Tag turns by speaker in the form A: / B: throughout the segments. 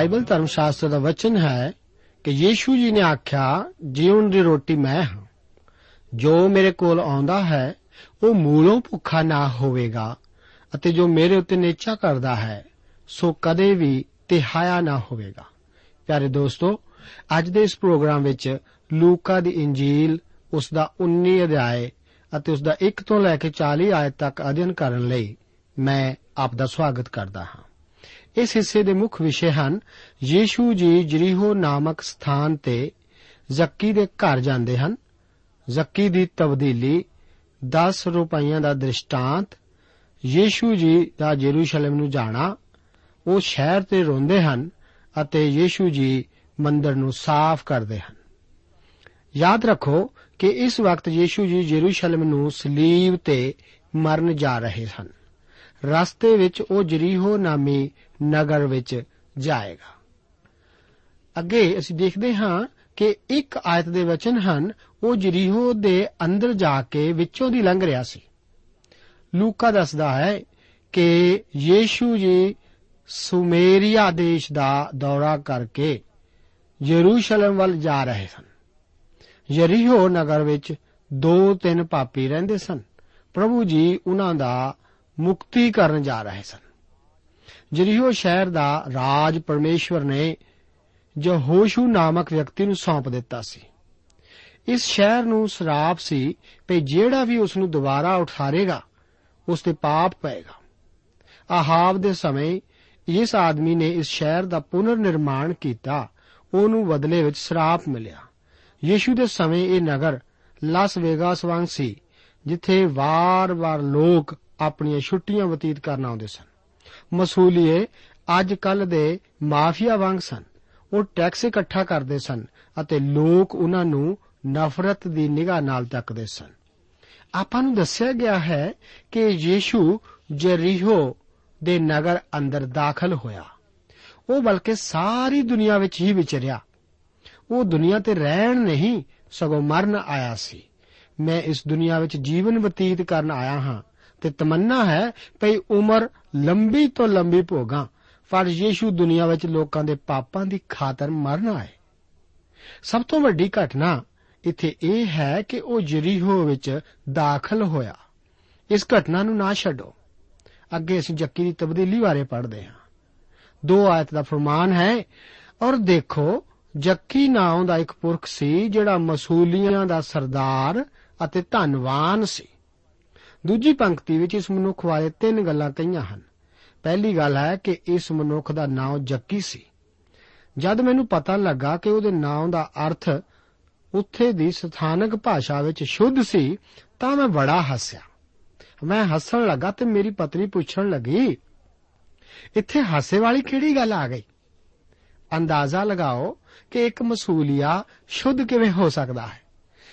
A: Bible ਧਰਮ ਸ਼ਾਸਤਰ ਦਾ ਵਚਨ ਹੈ ਕਿ ਯੀਸ਼ੂ ਜੀ ਨੇ ਆਖਿਆ, ਜੀਵਨ ਦੀ ਰੋਟੀ ਮੈਂ ਹਾਂ। ਜੋ ਮੇਰੇ ਕੋਲ ਆਉਂਦਾ ਹੈ, ਉਹ ਮੂਲੋਂ ਭੁੱਖਾ ਨਾ ਹੋਵੇਗਾ ਅਤੇ ਜੋ ਮੇਰੇ ਉੱਤੇ ਨੇਚਾ ਕਰਦਾ ਹੈ, ਸੋ ਕਦੇ ਵੀ ਤਿਹਾਇਆ ਨਾ ਹੋਵੇਗਾ। ਪਿਆਰੇ ਦੋਸਤੋ, ਅੱਜ ਦੇ ਇਸ ਪ੍ਰੋਗਰਾਮ ਵਿੱਚ ਲੂਕਾ ਦੀ ਇੰਜੀਲ ਉਸ ਦਾ 19 ਅਧਿਆਇ ਅਤੇ ਉਸ ਦਾ 1 ਤੋਂ ਲੈ ਕੇ 40 ਆਇਤ ਤੱਕ ਅਧਿਐਨ ਕਰਨ ਲਈ ਮੈਂ ਆਪ ਦਾ ਸਵਾਗਤ ਕਰਦਾ ਹਾਂ। ਇਸ ਹਿੱਸੇ ਦੇ ਮੁੱਖ ਵਿਸ਼ੇ ਹਨ, ਯੀਸ਼ੂ ਜੀ ਜਰੀਹੋ ਨਾਮਕ ਸਥਾਨ ਤੇ ਜ਼ੱਕੀ ਦੇ ਘਰ ਜਾਂਦੇ ਹਨ। ਜ਼ੱਕੀ ਦੀ ਤਬਦੀਲੀ 10 ਰੁਪਈਆਂ ਦਾ ਦ੍ਰਿਸ਼ਟਾਂਤ, ਯੀਸ਼ੂ ਜੀ ਦਾ ਜੇਰੂਸ਼ਲਮ ਨੂੰ ਜਾਣਾ, ਉਹ ਸ਼ਹਿਰ ਤੇ ਰੋਂਦੇ ਹਨ ਅਤੇ ਯੀਸ਼ੂ ਜੀ ਮੰਦਰ ਨੂੰ ਸਾਫ਼ ਕਰਦੇ ਹਨ। ਯਾਦ ਰੱਖੋ ਕਿ ਇਸ ਵਕਤ ਯੀਸ਼ੂ ਜੀ ਜੇਰੂਸ਼ਲਮ ਨੂੰ ਸਲੀਬ ਤੇ ਮਰਨ ਜਾ ਰਹੇ ਹਨ। ਰਸਤੇ ਵਿੱਚ ਉਹ ਜਰੀਹੋ ਨਾਮੀ ਨਗਰ ਵਿੱਚ ਜਾਏਗਾ। ਅੱਗੇ ਅਸੀਂ ਦੇਖਦੇ ਹਾਂ ਕਿ ਇੱਕ ਆਇਤ ਦੇ ਵਚਨ ਹਨ, ਉਹ ਜਰੀਹੋ ਦੇ ਅੰਦਰ ਜਾ ਕੇ ਵਿੱਚੋਂ ਦੀ ਲੰਘ ਰਿਹਾ ਸੀ। ਲੂਕਾ ਦੱਸਦਾ ਹੈ ਕਿ ਯੀਸ਼ੂ ਜੀ ਸੁਮੇਰੀਆ ਦੇਸ਼ ਦਾ ਦੌਰਾ ਕਰਕੇ ਯਰੂਸ਼ਲਮ ਵੱਲ ਜਾ ਰਹੇ ਸਨ। ਯਰੀਹੋ ਨਗਰ ਵਿੱਚ ਦੋ ਤਿੰਨ ਪਾਪੀ ਰਹਿੰਦੇ ਸਨ। ਪ੍ਰਭੂ ਜੀ ਉਹਨਾਂ ਦਾ ਮੁਕਤੀ ਕਰਨ ਜਾ ਰਹੇ ਸਨ। ਜਰੀਹੋ ਸ਼ਹਿਰ ਦਾ ਰਾਜ ਪਰਮੇਸ਼ਵਰ ਨੇ ਯਹੋਸ਼ੂ ਨਾਮਕ ਵਿਅਕਤੀ ਨੂੰ ਸੌਂਪ ਦਿੱਤਾ ਸੀ। ਇਸ ਸ਼ਹਿਰ ਨੂੰ ਸਰਾਪ ਸੀ ਕਿ ਜਿਹੜਾ ਵੀ ਉਸ ਨੂੰ ਦੁਬਾਰਾ ਉਠਾਰੇਗਾ, ਉਸ ਤੇ ਪਾਪ ਪਏਗਾ। ਆਹਾਬ ਦੇ ਸਮੇਂ ਇਸ ਆਦਮੀ ਨੇ ਇਸ ਸ਼ਹਿਰ ਦਾ ਪੁਨਰ ਨਿਰਮਾਣ ਕੀਤਾ, ਉਹਨੂੰ ਬਦਲੇ ਵਿੱਚ ਸਰਾਪ ਮਿਲਿਆ। ਯੀਸ਼ੂ ਦੇ ਸਮੇਂ ਇਹ ਨਗਰ ਲਾਸ ਵੇਗਾਸ ਵਾਂਗ ਸੀ, ਜਿੱਥੇ ਵਾਰ-ਵਾਰ ਲੋਕ ਆਪਣੀਆਂ ਛੁੱਟੀਆਂ ਬਤੀਤ ਕਰਨ ਆਉਂਦੇ ਸਨ। ਮਸੂਲੀਏ ਅੱਜ ਕੱਲ ਦੇ ਮਾਫੀਆ ਵਾਂਗ ਸਨ। ਉਹ ਟੈਕਸ ਇਕੱਠਾ ਕਰਦੇ ਸਨ ਅਤੇ ਲੋਕ ਉਹਨਾਂ ਨੂੰ ਨਫ਼ਰਤ ਦੀ ਨਿਗਾਹ ਨਾਲ ਤੱਕਦੇ ਸਨ। ਆਪਾਂ ਨੂੰ ਦੱਸਿਆ ਗਿਆ ਹੈ ਕਿ ਯੀਸ਼ੂ ਜਰੀਹੋ ਦੇ ਨਗਰ ਅੰਦਰ ਦਾਖਲ ਹੋਇਆ। ਉਹ ਬਲਕਿ ਸਾਰੀ ਦੁਨੀਆ ਵਿੱਚ ਹੀ ਵਿਚਰਿਆ। ਉਹ ਦੁਨੀਆ ਤੇ ਰਹਿਣ ਨਹੀਂ, ਸਗੋਂ ਮਰਨ ਆਇਆ ਸੀ। ਮੈਂ ਇਸ ਦੁਨੀਆ ਵਿੱਚ ਜੀਵਨ ਬਤੀਤ ਕਰਨ ਆਇਆ ਹਾਂ। ਤੇ ਤਮੰਨਾ ਹੈ ਭਈ ਉਮਰ ਲੰਬੀ ਤੋਂ ਲੰਬੀ ਭੋਗਾਂ ਪਰ ਯੀਸ਼ੂ ਦੁਨੀਆ ਵਿੱਚ ਲੋਕਾਂ ਦੇ ਪਾਪਾਂ ਦੀ ਖਾਤਰ ਮਰਨ ਆਏ। ਸਭ ਤੋਂ ਵੱਡੀ ਘਟਨਾ ਇੱਥੇ ਇਹ ਹੈ ਕਿ ਉਹ ਜਰੀਹੋ ਵਿੱਚ ਦਾਖਲ ਹੋਇਆ। ਇਸ ਘਟਨਾ ਨੂੰ ਨਾ ਛੱਡੋ। ਅੱਗੇ ਅਸੀਂ ਜੱਕੀ ਦੀ ਤਬਦੀਲੀ ਬਾਰੇ ਪੜ੍ਹਦੇ ਹਾਂ। ਦੋ ਆਇਤ ਦਾ ਫਰਮਾਨ ਹੈ, ਔਰ ਦੇਖੋ, ਜੱਕੀ ਨਾਮ ਦਾ ਇੱਕ ਪੁਰਖ ਸੀ ਜਿਹੜਾ ਮਸੂਲੀਆਂ ਦਾ ਸਰਦਾਰ ਅਤੇ ਧਨਵਾਨ ਸੀ। ਦੂਜੀ ਪੰਕਤੀ ਵਿੱਚ ਇਸ ਮਨੁੱਖ ਬਾਰੇ ਤਿੰਨ ਗੱਲਾਂ ਕਹੀਆਂ ਹਨ। ਪਹਿਲੀ ਗੱਲ ਹੈ ਕਿ ਇਸ ਮਨੁੱਖ ਦਾ ਨਾਮ ਜੱਕੀ ਸੀ। ਜਦ ਮੈਨੂੰ ਪਤਾ ਲੱਗਾ ਕਿ ਉਹਦੇ ਨਾਮ ਦਾ ਅਰਥ ਉੱਥੇ ਦੀ ਸਥਾਨਕ ਭਾਸ਼ਾ ਵਿੱਚ ਸ਼ੁੱਧ ਸੀ, ਤਾਂ ਮੈਂ ਬੜਾ ਹੱਸਿਆ। ਮੈਂ ਹੱਸਣ ਲੱਗਾ ਤੇ ਮੇਰੀ ਪਤਨੀ ਪੁੱਛਣ ਲੱਗੀ, ਇੱਥੇ ਹਾਸੇ ਵਾਲੀ ਕਿਹੜੀ ਗੱਲ ਆ ਗਈ? ਅੰਦਾਜ਼ਾ ਲਗਾਓ ਕਿ ਇੱਕ ਮਸੂਲੀਆ ਸ਼ੁੱਧ ਕਿਵੇਂ ਹੋ ਸਕਦਾ ਹੈ?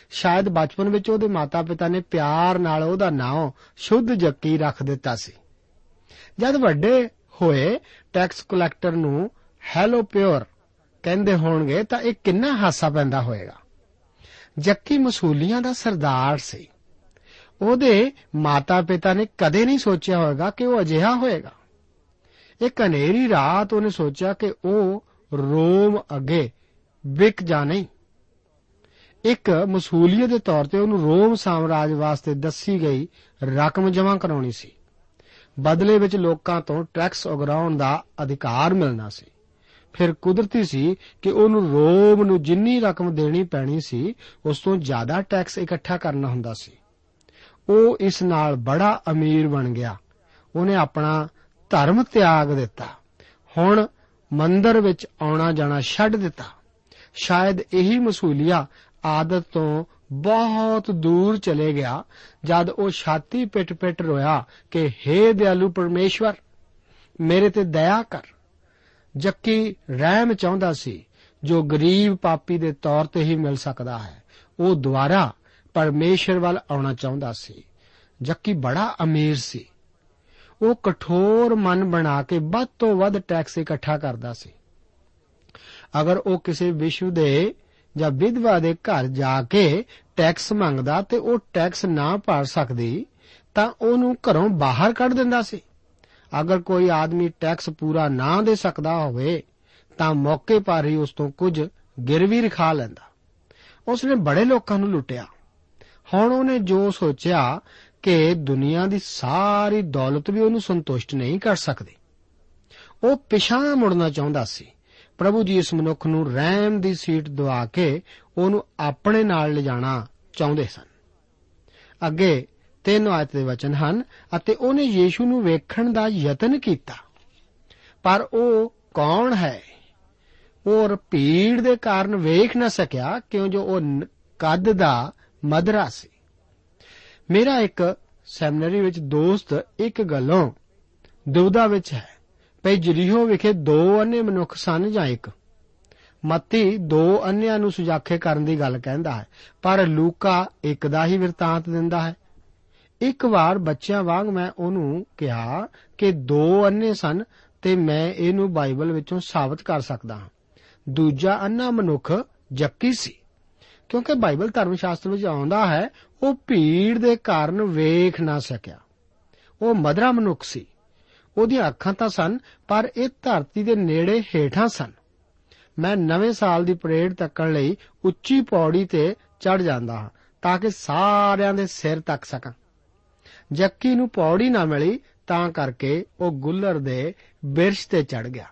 A: ਸ਼ਾਇਦ ਬਚਪਨ ਵਿੱਚ ਉਹਦੇ ਮਾਤਾ-ਪਿਤਾ ਨੇ ਪਿਆਰ ਨਾਲ ਉਹਦਾ ਨਾਮ ਸ਼ੁੱਧ ਜੱਕੀ ਰੱਖ ਦਿੱਤਾ ਸੀ। ਜਦ ਵੱਡੇ ਹੋਏ ਟੈਕਸ ਕਲੈਕਟਰ ਨੂੰ ਹੈਲੋ ਪਿਓਰ ਕਹਿੰਦੇ ਹੋਣਗੇ ਤਾਂ ਇਹ ਕਿੰਨਾ ਹਾਸਾ ਪੈਂਦਾ ਹੋਵੇਗਾ ਜੱਕੀ ਮਸੂਲੀਆਂ ਦਾ ਸਰਦਾਰ ਸੀ। ਉਹਦੇ ਮਾਤਾ-ਪਿਤਾ ਨੇ ਕਦੇ ਨਹੀਂ ਸੋਚਿਆ ਹੋਵੇਗਾ ਕਿ ਉਹ ਅਜਿਹਾ ਹੋਏਗਾ। ਇੱਕ ਹਨੇਰੀ ਰਾਤ ਉਹਨੇ ਸੋਚਿਆ ਕਿ ਉਹ ਰੋਮ ਅੱਗੇ ਵਿਕ ਜਾ ਨਹੀਂ। ਇੱਕ ਮਸੂਲੀਅਤ ਦੇ ਤੌਰ ਤੇ ਉਹਨੂੰ ਰੋਮ ਸਾਮਰਾਜ ਵਾਸਤੇ ਦੱਸੀ ਗਈ ਰਕਮ ਜਮ੍ਹਾਂ ਕਰਾਉਣੀ ਸੀ। ਬਦਲੇ ਵਿੱਚ ਲੋਕਾਂ ਤੋਂ ਟੈਕਸ ਉਗਰਾਉਣ ਦਾ ਅਧਿਕਾਰ ਮਿਲਣਾ ਸੀ। ਫਿਰ ਕੁਦਰਤੀ ਸੀ ਕਿ ਉਹਨੂੰ ਰੋਮ ਨੂੰ ਜਿੰਨੀ ਰਕਮ ਦੇਣੀ ਪੈਣੀ ਸੀ, ਉਸ ਤੋਂ ਜ਼ਿਆਦਾ ਟੈਕਸ ਇਕੱਠਾ ਕਰਨਾ ਹੁੰਦਾ ਸੀ। ਉਹ ਇਸ ਨਾਲ ਬੜਾ ਅਮੀਰ ਬਣ ਗਿਆ। ਉਹਨੇ ਆਪਣਾ ਧਰਮ ਤਿਆਗ ਦਿੱਤਾ। ਹੁਣ ਮੰਦਰ ਵਿੱਚ ਆਉਣਾ ਜਾਣਾ ਛੱਡ ਦਿੱਤਾ। ਸ਼ਾਇਦ ਇਹੀ ਮਸੂਲੀਆ ਆਦਤ ਤੋਂ ਬਹੁਤ ਦੂਰ ਚਲੇ ਗਿਆ, ਜਦ ਉਹ ਛਾਤੀ ਪਿਟ-ਪਿਟ ਰੋਇਆ ਕਿ हे ਦਿਆਲੂ ਪਰਮੇਸ਼ਵਰ, ਮੇਰੇ ਤੇ ਦਇਆ ਕਰ। ਜੱਕੀ ਰਹਿਮ ਚਾਹੁੰਦਾ ਸੀ, ਜੋ ਗਰੀਬ ਪਾਪੀ ਦੇ ਤੌਰ ਤੇ ਹੀ ਮਿਲ ਸਕਦਾ ਹੈ, ਉਹ ਦੁਆਰਾ ਪਰਮੇਸ਼ਰ ਵੱਲ ਆਉਣਾ ਚਾਹੁੰਦਾ ਸੀ। ਜੱਕੀ ਬੜਾ ਅਮੀਰ ਸੀ। ਉਹ ਕਠੋਰ ਮਨ ਬਣਾ ਕੇ ਵੱਧ ਤੋਂ ਵੱਧ ਟੈਕਸ ਇਕੱਠਾ ਕਰਦਾ ਸੀ। ਅਗਰ ਉਹ ਕਿਸੇ ਵਿਸ਼ਵ ਦੇ ਜਾਂ ਵਿਧਵਾ ਦੇ ਘਰ ਜਾ ਕੇ ਟੈਕਸ ਮੰਗਦਾ ਤੇ ਉਹ ਟੈਕਸ ਨਾ ਭਰ ਸਕਦੀ, ਤਾਂ ਉਹਨੂੰ ਘਰੋਂ ਬਾਹਰ ਕੱਢ ਦਿੰਦਾ ਸੀ। ਅਗਰ ਕੋਈ ਆਦਮੀ ਟੈਕਸ ਪੂਰਾ ਨਾ ਦੇ ਸਕਦਾ ਹੋਵੇ, ਤਾਂ ਮੌਕੇ ਪਰ ਹੀ ਉਸ ਤੋਂ ਕੁਝ ਗਿਰਵੀ ਰਖਾ ਲੈਂਦਾ। ਉਸ ਨੇ ਬੜੇ ਲੋਕਾਂ ਨੂੰ ਲੁੱਟਿਆ। ਹੁਣ ਉਹਨੇ ਜੋ ਸੋਚਿਆ ਕਿ ਦੁਨੀਆ ਦੀ ਸਾਰੀ ਦੌਲਤ ਵੀ ਉਹਨੂੰ ਸੰਤੁਸ਼ਟ ਨਹੀਂ ਕਰ ਸਕਦੀ। ਉਹ ਪਿਛਾਂ ਮੁੜਨਾ ਚਾਹੁੰਦਾ ਸੀ। ਪ੍ਰਭੂ ਜੀ ਇਸ ਮਨੁੱਖ ਨੂੰ ਰਹਿਮ ਦੀ ਸੀਟ ਦਵਾ ਕੇ ਉਹਨੂੰ ਆਪਣੇ ਨਾਲ ਲਿਜਾਣਾ ਚਾਹੁੰਦੇ ਸਨ। ਅੱਗੇ ਤਿੰਨ ਆਇਤ ਦੇ ਵਚਨ ਹਨ, ਅਤੇ ਉਹਨੇ ਯੀਸ਼ੂ ਨੂੰ ਵੇਖਣ ਦਾ ਯਤਨ ਕੀਤਾ। ਪਰ ਉਹ ਕੌਣ ਹੈ? ਉਹ ਭੀੜ ਦੇ ਕਾਰਨ ਵੇਖ ਨਾ ਸਕਿਆ, ਕਿਉਂ ਜੋ ਉਹ ਕੱਦ ਦਾ ਮਦਰਾ ਸੀ। ਮੇਰਾ ਇੱਕ ਸੈਮਿਨਰੀ ਵਿੱਚ ਦੋਸਤ ਇੱਕ ਗੱਲੋਂ ਦੁਬਦਾ ਵਿੱਚ ਹੈ। ਭਈ ਜਰੀਹੋ ਵਿਖੇ ਦੋ ਅੰਨੇ ਮਨੁੱਖ ਸਨ ਜਾਂ ਇੱਕ। ਮੱਤੀ ਦੋ ਅੰਨਿਆਂ ਨੂੰ ਸੁਜਾਖੇ ਕਰਨ ਦੀ ਗੱਲ ਕਹਿੰਦਾ ਹੈ, ਪਰ ਲੂਕਾ ਇੱਕ ਦਾ ਹੀ ਵਰਤਾਂਤ ਦਿੰਦਾ ਹੈ। ਇੱਕ ਵਾਰ ਬੱਚਿਆਂ ਵਾਂਗ ਮੈਂ ਉਹਨੂੰ ਕਿਹਾ ਕਿ ਦੋ ਅੰਨੇ ਸਨ ਤੇ ਮੈਂ ਇਹਨੂੰ ਬਾਈਬਲ ਵਿੱਚੋਂ ਸਾਬਤ ਕਰ ਸਕਦਾ ਹਾਂ। ਦੂਜਾ ਅੰਨਾ ਮਨੁੱਖ ਜੱਕੀ ਸੀ, ਕਿਉਂਕਿ ਬਾਈਬਲ ਧਰਮ ਸ਼ਾਸਤਰ ਵਿੱਚ ਆਉਂਦਾ ਹੈ, ਉਹ ਭੀੜ ਦੇ ਕਾਰਨ ਵੇਖ ਨਾ ਸਕਿਆ। ਉਹ ਮਦਰਾ ਮਨੁੱਖ ਸੀ। ਉਹਦੀਆਂ ਅੱਖਾਂ ਤਾਂ ਸਨ, ਪਰ ਇਹ ਧਰਤੀ ਦੇ ਨੇੜੇ ਹੇਠਾਂ ਸਨ। ਮੈਂ ਨਵੇਂ ਸਾਲ ਦੀ ਪਰੇਡ ਤੱਕਣ ਲਈ ਉੱਚੀ ਪੌੜੀ ਤੇ ਚੜ ਜਾਂਦਾ ਹਾਂ, ਤਾਂ ਕਿ ਸਾਰਿਆਂ ਦੇ ਸਿਰ ਤੱਕ ਸਕਾਂ। ਜੱਕੀ ਨੂੰ ਪੌੜੀ ਨਾ ਮਿਲੀ, ਤਾਂ ਕਰਕੇ ਉਹ ਗੁੱਲਰ ਦੇ ਬਿਰਸ਼ ਤੇ ਚੜ ਗਿਆ।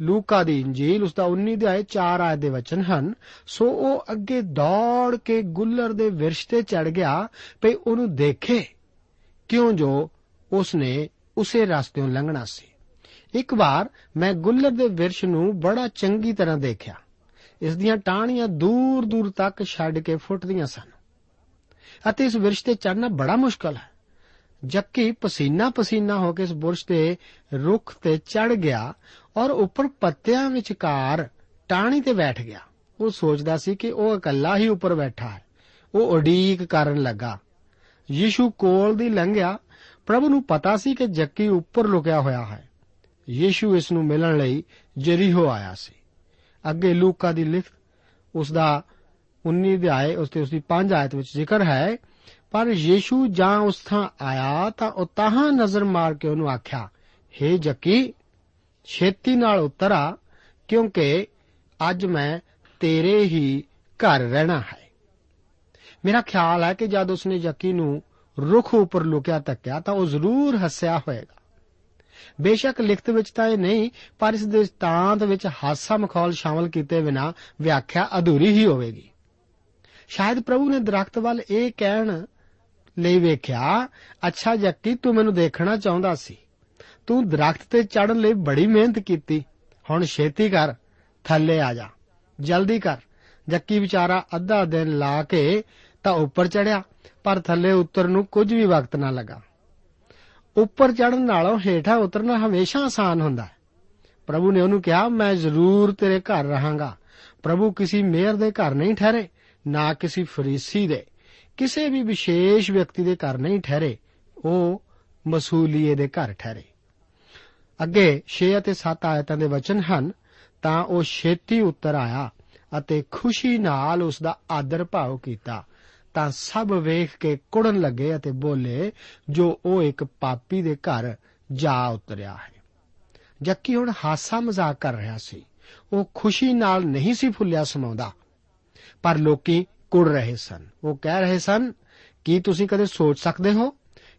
A: ਲੂਕਾ ਦੀ ਇੰਜੀਲ ਉਸ ਦਾ 19 ਅਧਿਆਇ 4 ਆਇਤ ਦੇ ਵਚਨ ਹਨ, ਸੋ ਉਹ ਅੱਗੇ ਦੌੜ ਕੇ ਗੁੱਲਰ ਦੇ ਵਿਰਸ਼ ਤੇ ਚੜ ਗਿਆ, ਭਈ ਉਹਨੂੰ ਦੇਖੇ। ਕਿਉਂ ਜੋ ਉਸ ਨੇ ਉਸੇ ਰਸਤੇੋਂ ਲੰਘਣਾ ਸੀ। ਇੱਕ ਵਾਰ ਮੈਂ ਗੁੱਲਰ ਦੇ ਵਿਰਸ਼ ਨੂੰ ਬੜਾ ਚੰਗੀ ਤਰ੍ਹਾਂ ਦੇਖਿਆ। ਇਸ ਦੀਆਂ ਟਾਹਣੀਆਂ ਦੂਰ ਦੂਰ ਤੱਕ ਛੱਡ ਕੇ ਫੁੱਟਦੀਆਂ ਸਨ। ਅਤੇ ਇਸ ਵਿਰਸ਼ ਤੇ ਚੜਨਾ ਬੜਾ ਮੁਸ਼ਕਲ ਹੈ। ਜੱਕੀ ਪਸੀਨਾ ਪਸੀਨਾ ਹੋ ਕੇ ਇਸ ਬੁਰਸ਼ ਤੇ ਰੁੱਖ ਤੇ ਚੜ ਗਿਆ ਔਰ ਉੱਪਰ ਪੱਤਿਆਂ ਵਿਚਕਾਰ ਟਾਣੀ ਤੇ ਬੈਠ ਗਿਆ। ਉਹ ਸੋਚਦਾ ਸੀ ਕਿ ਉਹ ਇਕੱਲਾ ਹੀ ਉੱਪਰ ਬੈਠਾ ਹੈ। ਉਹ ਉਡੀਕ ਕਰਨ ਲੱਗਾ। ਯੀਸ਼ੂ ਕੋਲ ਦੀ ਲੰਘਿਆ ਪ੍ਰਭੂ ਨੂੰ ਪਤਾ ਸੀ ਕਿ ਜੱਕੀ ਉੱਪਰ ਲੁਕਿਆ ਹੋਇਆ ਹੈ। ਯੀਸ਼ੂ ਇਸ ਨੂੰ ਮਿਲਣ ਲਈ ਜਰੀਹੋ ਆਇਆ ਸੀ। ਅੱਗੇ ਲੂਕਾ ਦੀ ਲਿਖਤ ਉਸ ਦਾ 19 ਅਧਿਆਏ, ਉਸ ਤੇ ਉਸ ਦੀ 5 ਆਇਤ ਵਿੱਚ ਜ਼ਿਕਰ ਹੈ, ਪਰ ਯੀਸ਼ੂ ਜਾਂ ਉਸ ਥਾਂ ਆਇਆ ਤਾਂ ਉਹ ਤਾਹਾਂ ਨਜ਼ਰ ਮਾਰ ਕੇ ਉਹਨੂੰ ਆਖਿਆ हे ਜੱਕੀ, ਛੇਤੀ ਨਾਲ ਉਤਰ ਆ, ਕਿਉਂਕਿ ਅੱਜ ਮੈਂ ਤੇਰੇ ਹੀ ਘਰ ਰਹਿਣਾ ਹੈ। ਮੇਰਾ ਖਿਆਲ ਹੈ ਕਿ ਜਦ ਉਸਨੇ ਜੱਕੀ ਨੂੰ ਰੁੱਖ ਉੱਪਰ ਲੁਕਿਆ ਤੱਕਿਆ ਤਾਂ ਉਹ ਜ਼ਰੂਰ ਹੱਸਿਆ ਹੋਵੇਗਾ ਬੇਸ਼ੱਕ ਲਿਖਤ ਵਿੱਚ ਤਾਂ ਇਹ ਨਹੀਂ, ਪਰ ਇਸ ਦੇ ਸਤਾਂਤ ਵਿੱਚ ਹਾਸਾ ਮਖੌਲ ਸ਼ਾਮਲ ਕੀਤੇ ਬਿਨਾ ਵਿਆਖਿਆ ਅਧੂਰੀ ਹੀ ਹੋਵੇਗੀ। ਸ਼ਾਇਦ ਪ੍ਰਭੂ ਨੇ ਦਰਖਤ ਵੱਲ ਇਹ ਕਹਿਣ ਲਈ ਵੇਖਿਆ, ਅੱਛਾ ਜੱਕੀ, ਤੂੰ ਮੈਨੂੰ ਦੇਖਣਾ ਚਾਹੁੰਦਾ ਸੀ। ਤੂੰ ਦਰਖਤ ਤੇ ਚੜਨ ਲਈ ਬੜੀ ਮਿਹਨਤ ਕੀਤੀ। ਹੁਣ ਛੇਤੀ ਕਰ, ਥੱਲੇ ਆ ਜਾ। ਜਲਦੀ ਕਰ। ਜੱਕੀ ਵਿਚਾਰਾ ਅੱਧਾ ਦਿਨ ਲਾ ਕੇ ਤਾਂ ਉੱਪਰ ਚੜਿਆ, ਪਰ ਥੱਲੇ ਉਤਰਨ ਨੂੰ ਕੁਝ ਵੀ ਵਕਤ ਨਾ ਲੱਗਾ। ਉੱਪਰ ਚੜਨ ਨਾਲੋਂ ਹੇਠਾਂ ਉਤਰਨਾ ਹਮੇਸ਼ਾ ਆਸਾਨ ਹੁੰਦਾ ਹੈ। ਪ੍ਰਭੂ ਨੇ ਉਹਨੂੰ ਕਿਹਾ, ਮੈਂ ਜ਼ਰੂਰ ਤੇਰੇ ਘਰ ਰਹਾਂਗਾ। ਪ੍ਰਭੂ ਕਿਸੇ ਮੇਅਰ ਦੇ ਘਰ ਨਹੀਂ ਠਹਿਰੇ, ਨਾ ਕਿਸੇ ਫਰੀਸੀ ਦੇ। ਕਿਸੇ ਵੀ ਵਿਸ਼ੇਸ਼ ਵਿਅਕਤੀ ਦੇ ਘਰ ਨਹੀਂ ਠਹਿਰੇ, ਉਹ ਮਸੂਲੀਏ ਦੇ ਘਰ ਠਹਿਰੇ। ਅੱਗੇ 6 ਅਤੇ 7 ਆਇਤਾਂ ਦੇ ਵਚਨ ਹਨ, ਤਾਂ ਉਹ ਛੇਤੀ ਉੱਤਰ ਆਇਆ ਅਤੇ ਖੁਸ਼ੀ ਨਾਲ ਉਸ ਦਾ ਆਦਰ ਭਾਵ ਕੀਤਾ। ਤਾਂ ਸਭ ਵੇਖ ਕੇ ਕੁੜਨ ਲੱਗੇ ਅਤੇ ਬੋਲੇ, ਜੋ ਉਹ ਇੱਕ ਪਾਪੀ ਦੇ ਘਰ ਜਾ ਉਤਰਿਆ ਹੈ। ਜੱਕੀ ਹੁਣ ਹਾਸਾ ਮਜ਼ਾਕ ਕਰ ਰਿਹਾ ਸੀ, ਉਹ ਖੁਸ਼ੀ ਨਾਲ ਨਹੀਂ ਸੀ ਫੁੱਲਿਆ ਸਮਾਉਂਦਾ ਪਰ ਲੋਕੀ ਕੁੜ ਰਹੇ ਸਨ। ਉਹ ਕਹਿ ਰਹੇ ਸਨ, ਕੀ ਤੁਸੀਂ ਕਦੇ ਸੋਚ ਸਕਦੇ ਹੋ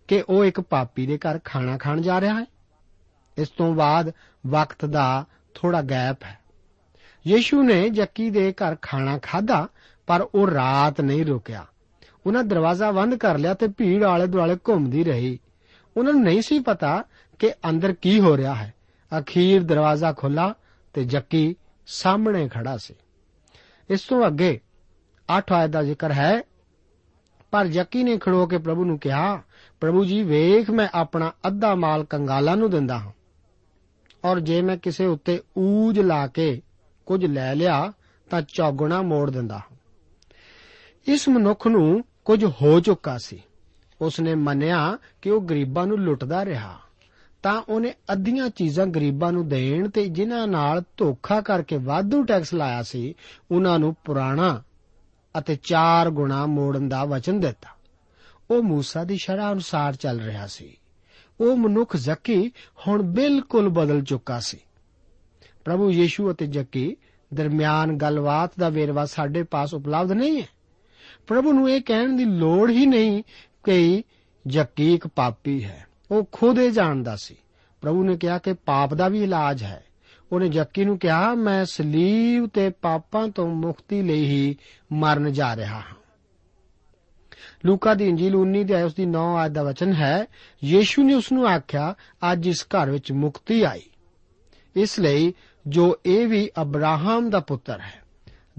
A: ਕਿ ਉਹ ਇੱਕ ਪਾਪੀ ਦੇ ਘਰ ਖਾਣਾ ਖਾਣ ਜਾ ਰਿਹਾ ਹੈ? ਇਸ ਤੋਂ ਬਾਅਦ ਵਕਤ ਦਾ ਥੋੜਾ ਗੈਪ ਹੈ। ਯੀਸ਼ੂ ਨੇ ਜੱਕੀ ਦੇ ਘਰ ਖਾਣਾ ਖਾਦਾ ਪਰ ਉਹ ਰਾਤ ਨਹੀਂ ਰੁਕਿਆ। ਉਹਨਾਂ ਦਰਵਾਜ਼ਾ ਬੰਦ ਕਰ ਲਿਆ ਤੇ ਭੀੜ ਆਲੇ ਦੁਆਲੇ ਘੁੰਮਦੀ ਰਹੀ। ਉਹਨਾਂ ਨੂੰ ਨਹੀਂ ਸੀ ਪਤਾ ਕਿ ਅੰਦਰ ਕੀ ਹੋ ਰਿਹਾ ਹੈ। ਅਖੀਰ ਦਰਵਾਜ਼ਾ ਖੁੱਲਾ ਤੇ ਜੱਕੀ ਸਾਹਮਣੇ ਖੜਾ ਸੀ। ਇਸ ਤੋਂ ਅੱਗੇ 8 ਆਇਤ ਦਾ ਜ਼ਿਕਰ ਹੈ, ਪਰ ਜੱਕੀ ਨੇ ਖੜੋ ਕੇ ਪ੍ਰਭੂ ਨੂੰ ਕਿਹਾ, ਪ੍ਰਭੂ ਜੀ, ਵੇਖ ਮੈਂ ਆਪਣਾ ਅੱਧਾ ਮਾਲ ਕੰਗਾਲਾਂ ਨੂੰ ਦਿੰਦਾ ਹਾਂ। ਔਰ ਜੇ ਮੈਂ ਕਿਸੇ ਉੱਤੇ ਊਜ ਲਾ ਕੇ ਕੁਝ ਲੈ ਲਿਆ ਤਾਂ ਚੌਗੁਣਾ ਮੋੜ ਦਿੰਦਾ ਹਾਂ। ਇਸ ਮਨੁੱਖ ਨੂੰ ਕੁਝ ਹੋ ਚੁੱਕਾ ਸੀ ਉਸ ਨੇ ਮੰਨਿਆ ਕਿ ਉਹ ਗਰੀਬਾਂ ਨੂੰ ਲੁੱਟਦਾ ਰਿਹਾ ਤਾਂ ਉਹਨੇ ਅੱਧੀਆਂ ਚੀਜ਼ਾਂ ਗਰੀਬਾਂ ਨੂੰ ਦੇਣ ਤੇ ਜਿਨ੍ਹਾਂ ਨਾਲ ਧੋਖਾ ਕਰਕੇ ਵਾਧੂ ਟੈਕਸ ਲਾਇਆ ਸੀ ਉਹਨਾਂ ਨੂੰ ਪੁਰਾਣਾ ਅਤੇ 4 ਗੁਣਾ ਮੋੜਨ ਦਾ ਵਚਨ ਦਿੱਤਾ ਉਹ موسی ਦੀ ਸ਼ਰ੍ਹਾ ਅਨੁਸਾਰ ਚੱਲ ਰਿਹਾ ਸੀ ਉਹ ਮਨੁੱਖ ਜ਼ਕੀ ਹੁਣ ਬਿਲਕੁਲ ਬਦਲ ਚੁੱਕਾ ਸੀ ਪ੍ਰਭੂ ਯੀਸ਼ੂ ਅਤੇ ਜੱਕੀ ਦਰਮਿਆਨ ਗੱਲਬਾਤ ਦਾ ਵੇਰਵਾ ਸਾਡੇ ਪਾਸ ਉਪਲਬਧ ਨਹੀਂ ਹੈ ਪ੍ਰਭੂ ਨੂੰ ਇਹ ਕਹਿਣ ਦੀ ਲੋੜ ਹੀ ਨਹੀਂ ਕਿ ਜੱਕੀ ਇੱਕ ਪਾਪੀ ਹੈ। ਉਹ ਖੁਦ ਇਹ ਜਾਣਦਾ ਸੀ। ਪ੍ਰਭੂ ਨੇ ਕਿਹਾ ਕਿ ਪਾਪ ਦਾ ਵੀ ਇਲਾਜ ਹੈ। ਉਹਨੇ ਜੱਕੀ ਨੂੰ ਕਿਹਾ, ਮੈਂ ਸਲੀਬ ਤੇ ਪਾਪਾਂ ਤੋਂ ਮੁਕਤੀ ਲਈ ਹੀ ਮਰਨ ਜਾ ਰਿਹਾ ਹਾਂ। ਲੂਕਾ ਦੀ ਇੰਜੀਲ 19 ਦੇ ਉਸ ਦੀ 9 ਆਇਤ ਦਾ ਵਚਨ ਹੈ, ਯੀਸ਼ੂ ਨੇ ਉਸ ਨੂੰ ਆਖਿਆ, ਅੱਜ ਇਸ ਘਰ ਵਿੱਚ ਮੁਕਤੀ ਆਈ। ਇਸ ਲਈ ਜੋ ਇਹ ਵੀ ਅਬਰਾਹਮ ਦਾ ਪੁੱਤਰ ਹੈ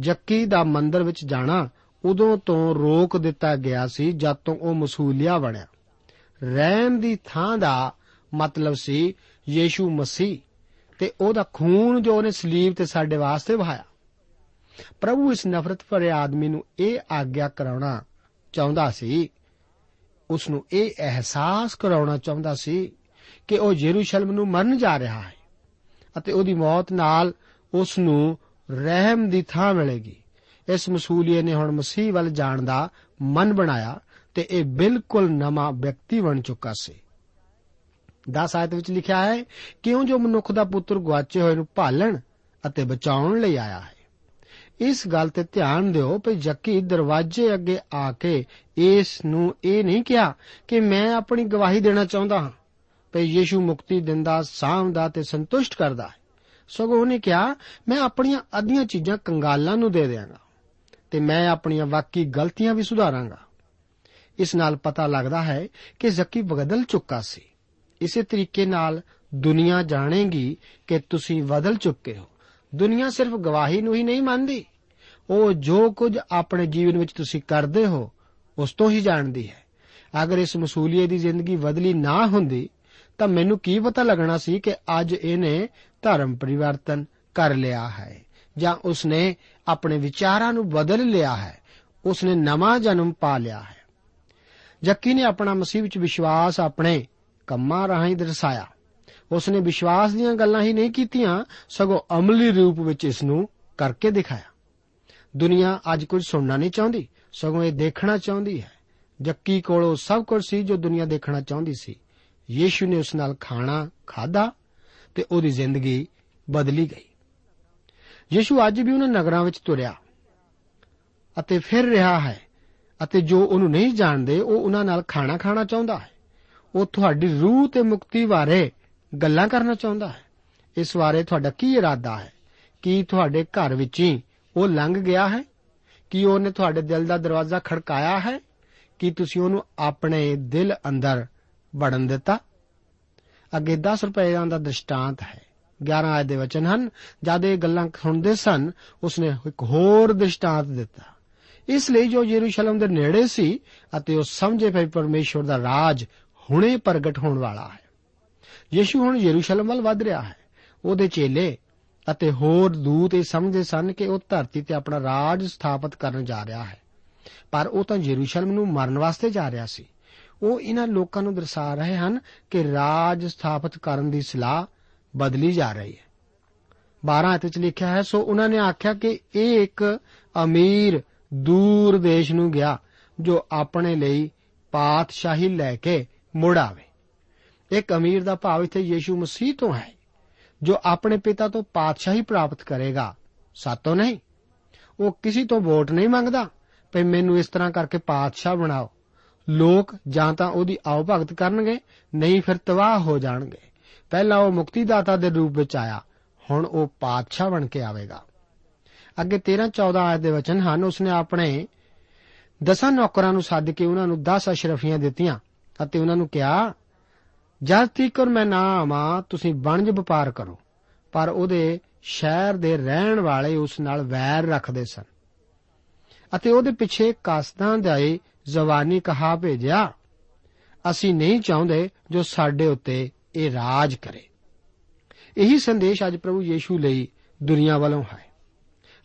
A: ਜੱਕੀ ਦਾ ਮੰਦਰ ਵਿੱਚ ਜਾਣਾ ਉਦੋਂ ਤੋਂ ਰੋਕ ਦਿੱਤਾ ਗਿਆ ਸੀ ਜਦ ਤੋਂ ਉਹ ਮਸੂਲੀਆ ਬਣਿਆ। ਰਹਿਮ ਦੀ ਥਾਂ ਦਾ ਮਤਲਬ ਸੀ ਯੀਸ਼ੂ ਮਸੀਹ ਤੇ ਉਹਦਾ ਖੂਨ ਜੋ ਉਹਨੇ ਸਲੀਬ ਤੇ ਸਾਡੇ ਵਾਸਤੇ ਵਹਾਇਆ। ਪ੍ਰਭੂ ਇਸ ਨਫ਼ਰਤ ਭਰੇ ਆਦਮੀ ਨੂੰ ਇਹ ਆਗਿਆ ਕਰਾਉਣਾ ਚਾਹੁੰਦਾ ਸੀ ਉਸ ਨੂੰ ਇਹ ਅਹਿਸਾਸ ਕਰਾਉਣਾ ਚਾਹੁੰਦਾ ਸੀ ਕਿ ਉਹ ਯਰੂਸ਼ਲਮ ਨੂੰ ਮਰਨ ਜਾ ਰਿਹਾ ਹੈ ਅਤੇ ਉਹਦੀ ਮੌਤ ਨਾਲ ਉਸ ਨੂੰ ਰਹਿਮ ਦੀ ਥਾਂ ਮਿਲੇਗੀ। ਇਸ ਮਸੂਲੀਏ ਨੇ ਹੁਣ ਮਸੀਹ ਵੱਲ ਜਾਣ ਦਾ ਮਨ ਬਣਾਇਆ ਤੇ ਇਹ ਬਿਲਕੁਲ ਨਵਾਂ ਵਿਅਕਤੀ ਬਣ ਚੁੱਕਾ ਸੀ। 10 ਆਇਤ ਵਿੱਚ ਲਿਖਿਆ ਹੈ, ਕਿਉਂ ਜੋ ਮਨੁੱਖ ਦਾ ਪੁੱਤਰ ਗਵਾਚੇ ਹੋਏ ਨੂੰ ਭਾਲਣ ਅਤੇ ਬਚਾਉਣ ਲਈ ਆਇਆ ਹੈ? ਇਸ ਗੱਲ ਤੇ ਧਿਆਨ ਦਿਓ ਕਿ ਜੱਕੀ ਦਰਵਾਜ਼ੇ ਅੱਗੇ ਆ ਕੇ ਇਸ ਨੂੰ ਇਹ ਨਹੀਂ ਕਿਹਾ ਕਿ ਮੈਂ ਆਪਣੀ ਗਵਾਹੀ ਦੇਣਾ ਚਾਹੁੰਦਾ ਹਾਂ ਕਿ ਯੀਸ਼ੂ ਮੁਕਤੀ ਦਿੰਦਾ ਸਾਂਭਦਾ ਤੇ ਸੰਤੁਸ਼ਟ ਕਰਦਾ ਹੈ। ਸਗੋਂ ਉਹਨੇ ਕਿਹਾ, ਮੈਂ ਆਪਣੀਆਂ ਅੱਧੀਆਂ ਚੀਜ਼ਾਂ ਕੰਗਾਲਾਂ ਨੂੰ ਦੇ ਦਿਆਂਗਾ। ਤੇ ਮੈਂ ਆਪਣੀਆਂ ਵਾਕੀ ਗਲਤੀਆਂ ਵੀ ਸੁਧਾਰਾਂਗਾ। ਇਸ ਨਾਲ ਪਤਾ ਲੱਗਦਾ ਹੈ ਕਿ ਜ਼ੱਕੀ ਬਦਲ ਚੁੱਕਾ ਸੀ। ਇਸੇ ਤਰੀਕੇ ਨਾਲ ਦੁਨੀਆ ਜਾਣੇਗੀ ਕਿ ਤੁਸੀਂ ਬਦਲ ਚੁੱਕੇ ਹੋ। ਦੁਨੀਆ ਸਿਰਫ ਗਵਾਹੀ ਨੂੰ ਹੀ ਨਹੀਂ ਮੰਨਦੀ। ਉਹ ਜੋ ਕੁਝ ਆਪਣੇ ਜੀਵਨ ਵਿੱਚ ਤੁਸੀਂ ਕਰਦੇ ਹੋ, ਉਸ ਤੋਂ ਹੀ ਜਾਣਦੀ ਹੈ। ਅਗਰ ਇਸ ਮਸੂਲੀਏ ਦੀ ਜ਼ਿੰਦਗੀ ਬਦਲੀ ਨਾ ਹੁੰਦੀ, ਤਾਂ ਮੈਨੂੰ ਕੀ ਪਤਾ ਲੱਗਣਾ ਸੀ ਕਿ ਅੱਜ ਇਹਨੇ ਧਰਮ ਪਰਿਵਰਤਨ ਕਰ ਲਿਆ ਹੈ। ਜਾਂ ਉਸਨੇ ਆਪਣੇ ਵਿਚਾਰਾਂ ਨੂੰ ਬਦਲ ਲਿਆ ਹੈ, ਉਸਨੇ ਨਵਾਂ ਜਨਮ ਪਾ ਲਿਆ ਹੈ। ਜੱਕੀ ਨੇ ਆਪਣਾ ਮਸੀਹ ਵਿੱਚ ਵਿਸ਼ਵਾਸ ਆਪਣੇ ਕੰਮਾਂ ਰਾਹੀਂ ਦਰਸਾਇਆ। ਉਸਨੇ ਵਿਸ਼ਵਾਸ ਦੀਆਂ ਗੱਲਾਂ ਹੀ ਨਹੀਂ ਕੀਤੀਆਂ, ਸਗੋਂ ਅਮਲੀ ਰੂਪ ਵਿੱਚ ਇਸ ਨੂੰ ਕਰਕੇ ਦਿਖਾਇਆ। ਦੁਨੀਆ ਅੱਜ ਕੁਝ ਸੁਣਨਾ ਨਹੀਂ ਚਾਹੁੰਦੀ, ਸਗੋਂ ਇਹ ਦੇਖਣਾ ਚਾਹੁੰਦੀ ਹੈ। ਜੱਕੀ ਕੋਲੋਂ ਸਭ ਕੁਝ ਸੀ ਜੋ ਦੁਨੀਆ ਦੇਖਣਾ ਚਾਹੁੰਦੀ ਸੀ। ਯੀਸ਼ੂ ਨੇ ਉਸ ਨਾਲ ਖਾਣਾ ਖਾਦਾ ਤੇ ਉਹਦੀ ਜ਼ਿੰਦਗੀ ਬਦਲੀ ਗਈ। ਯੀਸ਼ੂ ਅੱਜ ਵੀ ਉਹਨਾਂ ਨਗਰਾਂ ਵਿੱਚ ਤੁਰਿਆ ਅਤੇ ਫਿਰ ਰਿਹਾ ਹੈ ਅਤੇ ਜੋ ਉਹਨੂੰ ਨਹੀਂ ਜਾਣਦੇ, ਉਹ ਉਹਨਾਂ ਨਾਲ ਖਾਣਾ ਖਾਣਾ ਚਾਹੁੰਦਾ ਹੈ। ਉਹ ਤੁਹਾਡੀ ਰੂਹ ਤੇ ਮੁਕਤੀ ਬਾਰੇ ਗੱਲਾਂ ਕਰਨਾ ਚਾਹੁੰਦਾ ਹੈ। ਇਸ ਬਾਰੇ ਤੁਹਾਡਾ ਕੀ ਇਰਾਦਾ ਹੈ? ਕੀ ਤੁਹਾਡੇ ਘਰ ਵਿੱਚ ਹੀ ਉਹ ਲੰਘ ਗਿਆ ਹੈ? ਕੀ ਉਹਨੇ ਤੁਹਾਡੇ ਦਿਲ ਦਾ ਦਰਵਾਜ਼ਾ ਖੜਕਾਇਆ ਹੈ? ਕੀ ਤੁਸੀਂ ਉਹਨੂੰ ਆਪਣੇ ਦਿਲ ਅੰਦਰ ਵੜਨ ਦਿੱਤਾ? ਅੱਗੇ 10 ਰੁਪਏ ਦਾ ਦ੍ਰਿਸ਼ਟਾਂਤ ਹੈ। 11 ਆਇਤ ਦੇ ਵਚਨ ਹਨ, ਜਦ ਇਹ ਗੱਲਾਂ ਸੁਣਦੇ ਸਨ, ਉਸਨੇ ਇੱਕ ਹੋਰ ਦ੍ਰਿਸ਼ਟਾਂਤ ਦਿੱਤਾ। ਇਸ ਲਈ ਜੋ ਯਰੂਸ਼ਲਮ ਦੇ ਨੇੜੇ ਸੀ ਅਤੇ ਉਹ ਸਮਝੇ ਪਈ ਪਰਮੇਸ਼ਵਰ ਦਾ ਰਾਜ ਹੁਣੇ ਪ੍ਰਗਟ ਹੋਣ ਵਾਲਾ ਹੈ। ਯੀਸ਼ੂ ਹੁਣ ਯਰੂਸ਼ਲਮ ਵੱਲ ਵਧ ਰਿਹਾ ਹੈ। ਉਹਦੇ ਚੇਲੇ ਅਤੇ ਹੋਰ ਦੂਤ ਇਹ ਸਮਝਦੇ ਸਨ ਕਿ ਉਹ ਧਰਤੀ ਤੇ ਆਪਣਾ ਰਾਜ ਸਥਾਪਿਤ ਕਰਨ ਜਾ ਰਿਹਾ ਹੈ। ਪਰ ਉਹ ਤਾਂ ਯਰੂਸ਼ਲਮ ਨੂੰ ਮਰਨ ਵਾਸਤੇ ਜਾ ਰਿਹਾ ਸੀ। ਉਹ ਇਹਨਾਂ ਲੋਕਾਂ ਨੂੰ ਦਰਸਾ ਰਹੇ ਹਨ ਕਿ ਰਾਜ ਸਥਾਪਿਤ ਕਰਨ ਦੀ ਸਲਾਹ ਬਦਲੀ ਜਾ ਰਹੀ ਹੈ। 12 ਅਧ ਵਿੱਚ ਲਿਖਿਆ ਹੈ, ਸੋ ਉਹਨਾਂ ਨੇ ਆਖਿਆ ਕਿ ਇਹ ਇੱਕ ਅਮੀਰ ਦੂਰ ਦੇਸ਼ ਨੂੰ ਗਿਆ, ਜੋ ਆਪਣੇ ਲਈ ਪਾਤਸ਼ਾਹੀ ਲੈ ਕੇ ਮੁੜ ਆਵੇ। ਇੱਕ ਅਮੀਰ ਦਾ ਭਾਵ ਇੱਥੇ ਯੀਸ਼ੂ ਮਸੀਹ ਤੋਂ ਹੈ, ਜੋ ਆਪਣੇ ਪਿਤਾ ਤੋਂ ਪਾਤਸ਼ਾਹੀ ਪ੍ਰਾਪਤ ਕਰੇਗਾ। ਸਾਤੋਂ ਨਹੀਂ, ਉਹ ਕਿਸੇ ਤੋਂ ਵੋਟ ਨਹੀਂ ਮੰਗਦਾ ਕਿ ਮੈਨੂੰ ਇਸ ਤਰ੍ਹਾਂ ਕਰਕੇ ਪਾਤਸ਼ਾਹ ਬਣਾਓ। ਲੋਕ ਜਾਂ ਤਾਂ ਉਹਦੀ ਆਉ ਭਗਤ ਕਰਨਗੇ, ਨਹੀਂ ਫਿਰ ਤਬਾਹ ਹੋ ਜਾਣਗੇ। ਪਹਿਲਾਂ ਉਹ ਮੁਕਤੀਦਾਤਾ ਦੇ ਰੂਪ ਵਿੱਚ ਆਇਆ। ਹੁਣ ਉਹ ਪਾਤਸ਼ਾਹ ਬਣ ਕੇ ਆਵੇਗਾ। ਅੱਗੇ 13 14 ਆਇਤ ਦੇ ਵਚਨ ਹਨ, ਉਸਨੇ ਆਪਣੇ ਦਸਾਂ ਨੌਕਰਾਂ ਨੂੰ ਸੱਦ ਕੇ ਉਹਨਾਂ ਨੂੰ 10 ਅਸ਼ਰਫੀਆਂ ਦਿੱਤੀਆਂ ਅਤੇ ਉਹਨਾਂ ਨੂੰ ਕਿਹਾ, ਜਦ ਤੀਕ ਮੈਂ ਨਾ ਆਵਾਂ, ਤੁਸੀਂ ਵਣਜ ਵਪਾਰ ਕਰੋ। ਪਰ ਉਹਦੇ ਸ਼ਹਿਰ ਦੇ ਰਹਿਣ ਵਾਲੇ ਉਸ ਨਾਲ ਵੈਰ ਰੱਖਦੇ ਸਨ। ਅਤੇ ਉਹਦੇ ਪਿੱਛੇ ਕਾਸਦਾਂ ਦੇ ਜ਼ਵਾਨੀ ਕਹਾ ਭੇਜਿਆ, ਅਸੀਂ ਨਹੀਂ ਚਾਹੁੰਦੇ ਜੋ ਸਾਡੇ ਉੱਤੇ ਇਹ ਰਾਜ ਕਰੇ। ਇਹੀ ਸੰਦੇਸ਼ ਅੱਜ ਪ੍ਰਭੂ ਯੀਸ਼ੂ ਲਈ ਦੁਨੀਆ ਵੱਲੋਂ ਹੈ।